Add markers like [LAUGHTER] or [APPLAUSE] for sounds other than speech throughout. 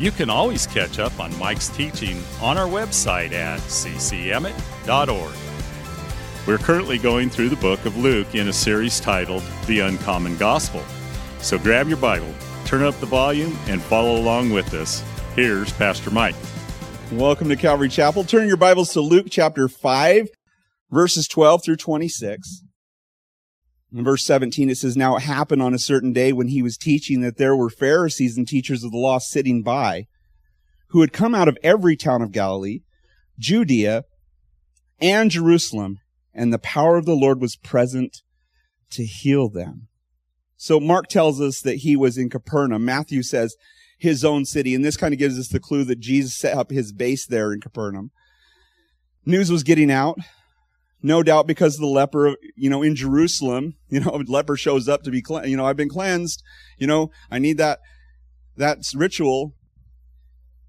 you can always catch up on Mike's teaching on our website at ccemmett.org. We're currently going through the book of Luke in a series titled The Uncommon Gospel. So grab your Bible, turn up the volume, and follow along with us. Here's Pastor Mike. Welcome to Calvary Chapel. Turn your Bibles to Luke chapter 5, verses 12 through 26. In verse 17, it says, Now it happened on a certain day when he was teaching that there were Pharisees and teachers of the law sitting by, who had come out of every town of Galilee, Judea, and Jerusalem, and the power of the Lord was present to heal them. So Mark tells us that he was in Capernaum. Matthew says his own city, and this kind of gives us the clue that Jesus set up his base there in Capernaum. News was getting out no doubt because the leper, you know, in Jerusalem, [LAUGHS] you know, leper shows up to be, you know, I've been cleansed, you know, I need that, that ritual.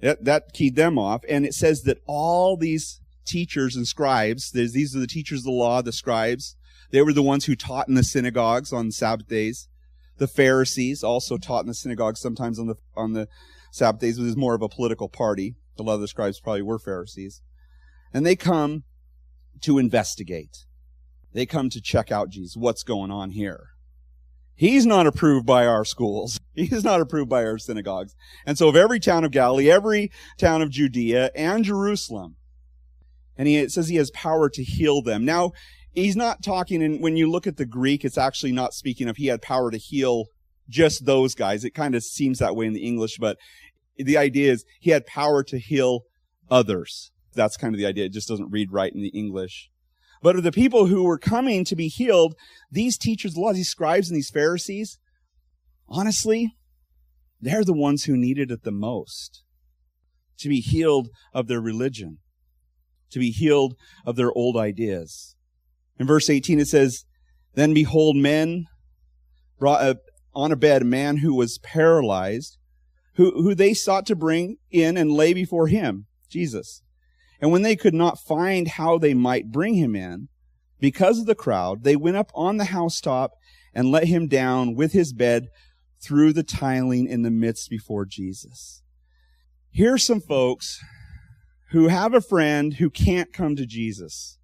That, that keyed them off. And it says that all these teachers and scribes, these are the teachers of the law, the scribes, they were the ones who taught in the synagogues on Sabbath days. The Pharisees also taught in the synagogues sometimes on the, on the Sabbath days. It was more of a political party. A lot of the scribes probably were Pharisees. And they come to investigate. They come to check out Jesus. What's going on here? He's not approved by our schools. [LAUGHS] He's not approved by our synagogues. And so of every town of Galilee, every town of Judea and Jerusalem, and he, says he has power to heal them. Now, he's not talking, and when you look at the Greek, it's actually not speaking of he had power to heal just those guys. It kind of seems that way in the English, but the idea is he had power to heal others. That's kind of the idea. It just doesn't read right in the English. But of the people who were coming to be healed, these teachers the law, these scribes and these Pharisees, honestly, they're the ones who needed it the most. To be healed of their religion. To be healed of their old ideas. In verse 18 it says, Then behold, men brought a, on a bed a man who was paralyzed, who, who they sought to bring in and lay before him, Jesus. And when they could not find how they might bring him in, because of the crowd, they went up on the housetop and let him down with his bed through the tiling in the midst before Jesus. Here's some folks who have a friend who can't come to Jesus.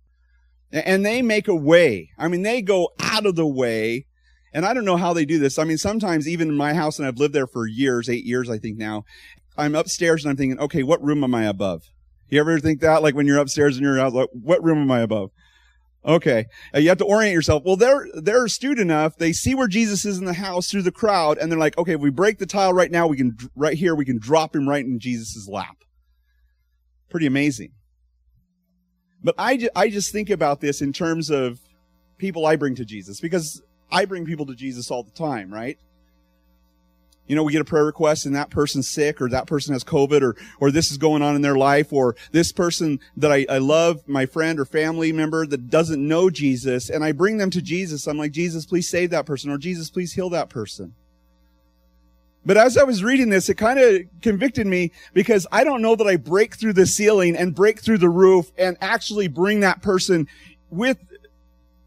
And they make a way. I mean, they go out of the way. And I don't know how they do this. I mean, sometimes even in my house, and I've lived there for years, eight years, I think now, I'm upstairs and I'm thinking, okay, what room am I above? You ever think that? Like when you're upstairs in your house, like, what room am I above? Okay. Uh, you have to orient yourself. Well, they're, they're astute enough. They see where Jesus is in the house through the crowd and they're like, okay, if we break the tile right now, we can, right here, we can drop him right in Jesus' lap. Pretty amazing. But I, ju- I just think about this in terms of people I bring to Jesus because I bring people to Jesus all the time, right? You know, we get a prayer request and that person's sick or that person has COVID or, or this is going on in their life or this person that I, I love, my friend or family member that doesn't know Jesus and I bring them to Jesus. I'm like, Jesus, please save that person or Jesus, please heal that person. But as I was reading this, it kind of convicted me because I don't know that I break through the ceiling and break through the roof and actually bring that person with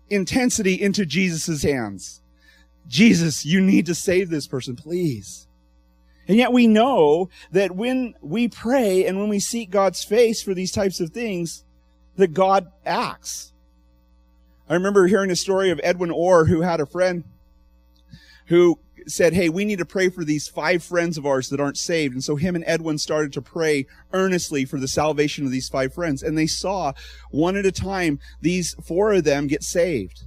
intensity into Jesus' hands. Jesus, you need to save this person, please. And yet we know that when we pray and when we seek God's face for these types of things, that God acts. I remember hearing a story of Edwin Orr who had a friend who said, Hey, we need to pray for these five friends of ours that aren't saved. And so him and Edwin started to pray earnestly for the salvation of these five friends. And they saw one at a time, these four of them get saved.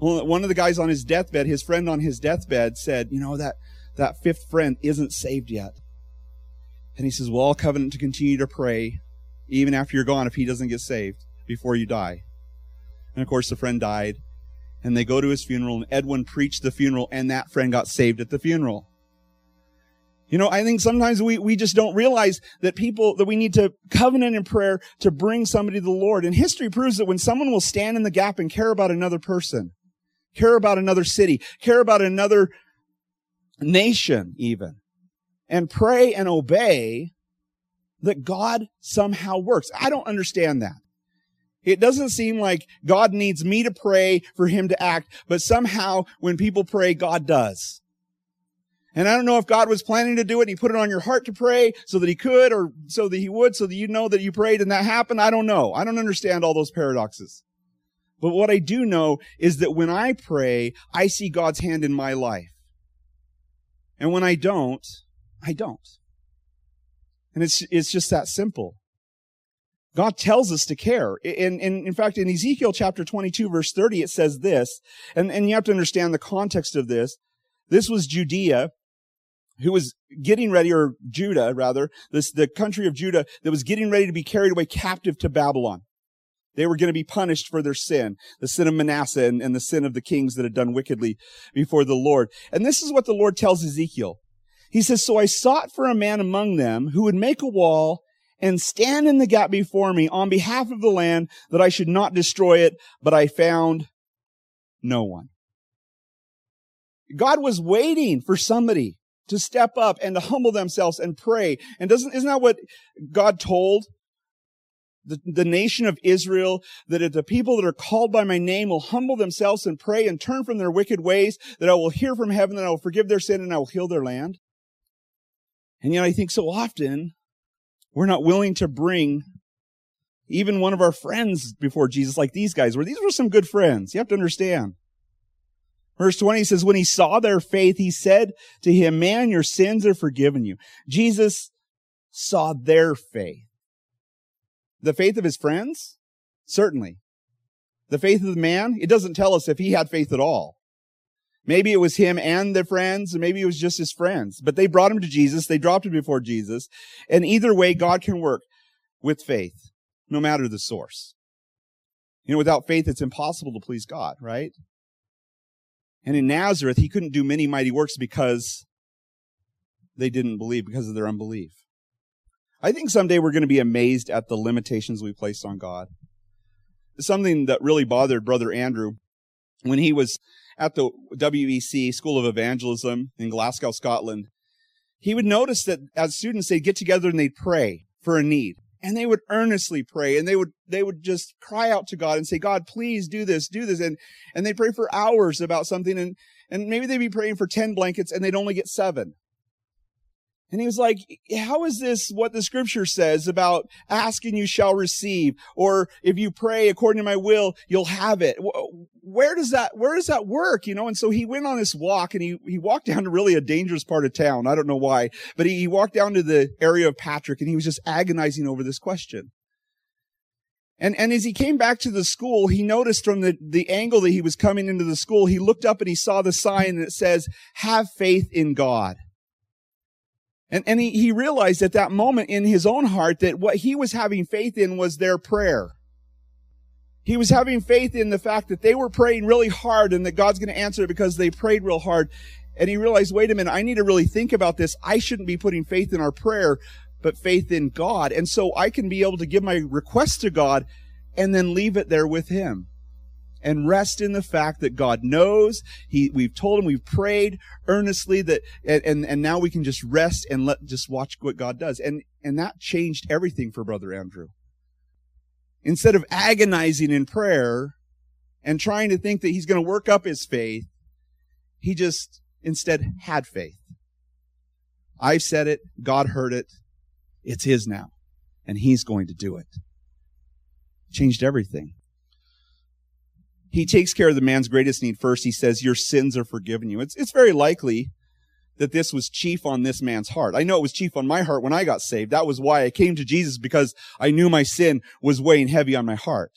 One of the guys on his deathbed, his friend on his deathbed said, you know, that, that fifth friend isn't saved yet. And he says, well, I'll covenant to continue to pray even after you're gone if he doesn't get saved before you die. And of course, the friend died. And they go to his funeral, and Edwin preached the funeral, and that friend got saved at the funeral. You know, I think sometimes we, we just don't realize that people, that we need to covenant in prayer to bring somebody to the Lord. And history proves that when someone will stand in the gap and care about another person, care about another city, care about another nation even, and pray and obey, that God somehow works. I don't understand that. It doesn't seem like God needs me to pray for him to act, but somehow when people pray, God does. And I don't know if God was planning to do it. and He put it on your heart to pray so that he could or so that he would, so that you know that you prayed and that happened. I don't know. I don't understand all those paradoxes. But what I do know is that when I pray, I see God's hand in my life. And when I don't, I don't. And it's, it's just that simple. God tells us to care. And, in, in fact, in Ezekiel chapter 22 verse 30, it says this, and, and you have to understand the context of this. This was Judea, who was getting ready, or Judah rather, this, the country of Judah that was getting ready to be carried away captive to Babylon. They were going to be punished for their sin, the sin of Manasseh and, and the sin of the kings that had done wickedly before the Lord. And this is what the Lord tells Ezekiel. He says, So I sought for a man among them who would make a wall and stand in the gap before me on behalf of the land that I should not destroy it, but I found no one. God was waiting for somebody to step up and to humble themselves and pray. And doesn't, isn't that what God told the, the nation of Israel that if the people that are called by my name will humble themselves and pray and turn from their wicked ways, that I will hear from heaven, that I will forgive their sin and I will heal their land? And yet I think so often we're not willing to bring even one of our friends before Jesus like these guys were. These were some good friends. You have to understand. Verse 20 says, when he saw their faith, he said to him, man, your sins are forgiven you. Jesus saw their faith. The faith of his friends? Certainly. The faith of the man? It doesn't tell us if he had faith at all. Maybe it was him and the friends, and maybe it was just his friends. But they brought him to Jesus. They dropped him before Jesus. And either way, God can work with faith, no matter the source. You know, without faith, it's impossible to please God, right? And in Nazareth, he couldn't do many mighty works because they didn't believe, because of their unbelief. I think someday we're going to be amazed at the limitations we placed on God. Something that really bothered Brother Andrew when he was at the WEC School of Evangelism in Glasgow, Scotland. He would notice that as students, they'd get together and they'd pray for a need and they would earnestly pray and they would they would just cry out to God and say, God, please do this, do this. And and they pray for hours about something and and maybe they'd be praying for 10 blankets and they'd only get seven. And he was like, how is this what the scripture says about asking you shall receive? Or if you pray according to my will, you'll have it. Where does that, where does that work? You know? And so he went on this walk and he, he walked down to really a dangerous part of town. I don't know why, but he, he walked down to the area of Partick and he was just agonizing over this question. And, and as he came back to the school, he noticed from the, the angle that he was coming into the school, he looked up and he saw the sign that says, have faith in God. And, and he, he realized at that moment in his own heart that what he was having faith in was their prayer. He was having faith in the fact that they were praying really hard and that God's going to answer because they prayed real hard. And he realized, wait a minute, I need to really think about this. I shouldn't be putting faith in our prayer, but faith in God. And so I can be able to give my request to God and then leave it there with him and rest in the fact that God knows. He, we've told him, we've prayed earnestly that, and, and, and now we can just rest and let, just watch what God does. And, and that changed everything for Brother Andrew. Instead of agonizing in prayer and trying to think that he's going to work up his faith, he just instead had faith. I said it. God heard it. It's his now. And he's going to do it. Changed everything. He takes care of the man's greatest need first. He says, Your sins are forgiven you. It's, it's very likely that this was chief on this man's heart. I know it was chief on my heart when I got saved. That was why I came to Jesus because I knew my sin was weighing heavy on my heart.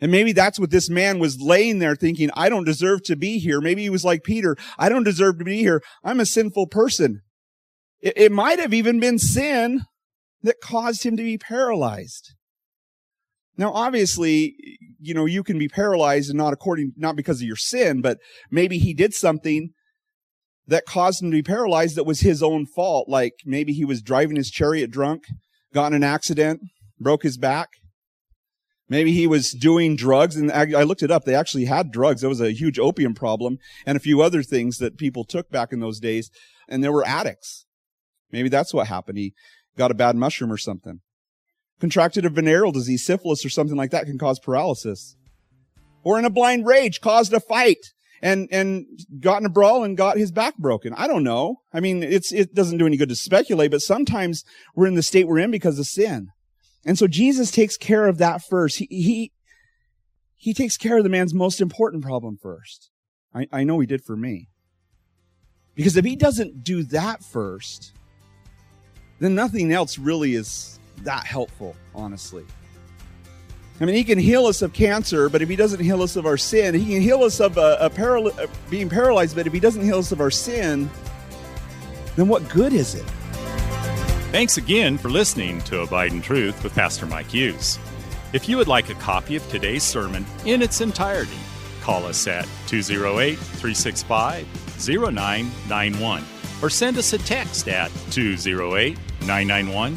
And maybe that's what this man was laying there thinking, I don't deserve to be here. Maybe he was like Peter, I don't deserve to be here. I'm a sinful person. It, it might have even been sin that caused him to be paralyzed. Now, obviously, you know, you can be paralyzed and not according, not because of your sin, but maybe he did something that caused him to be paralyzed that was his own fault. Like maybe he was driving his chariot drunk, got in an accident, broke his back. Maybe he was doing drugs and I looked it up. They actually had drugs. There was a huge opium problem and a few other things that people took back in those days. And there were addicts. Maybe that's what happened. He got a bad mushroom or something. Contracted a venereal disease, syphilis or something like that can cause paralysis. Or in a blind rage caused a fight and, and got in a brawl and got his back broken. I don't know. I mean, it's, it doesn't do any good to speculate, but sometimes we're in the state we're in because of sin. And so Jesus takes care of that first. He, he, he takes care of the man's most important problem first. I, I know he did for me. Because if he doesn't do that first, then nothing else really is that helpful, honestly. I mean, he can heal us of cancer, but if he doesn't heal us of our sin, he can heal us of a, a paral- uh, being paralyzed, but if he doesn't heal us of our sin, then what good is it? Thanks again for listening to Abide in Truth with Pastor Mike Hughes. If you would like a copy of today's sermon in its entirety, call us at 208 365 0991 or send us a text at 208 991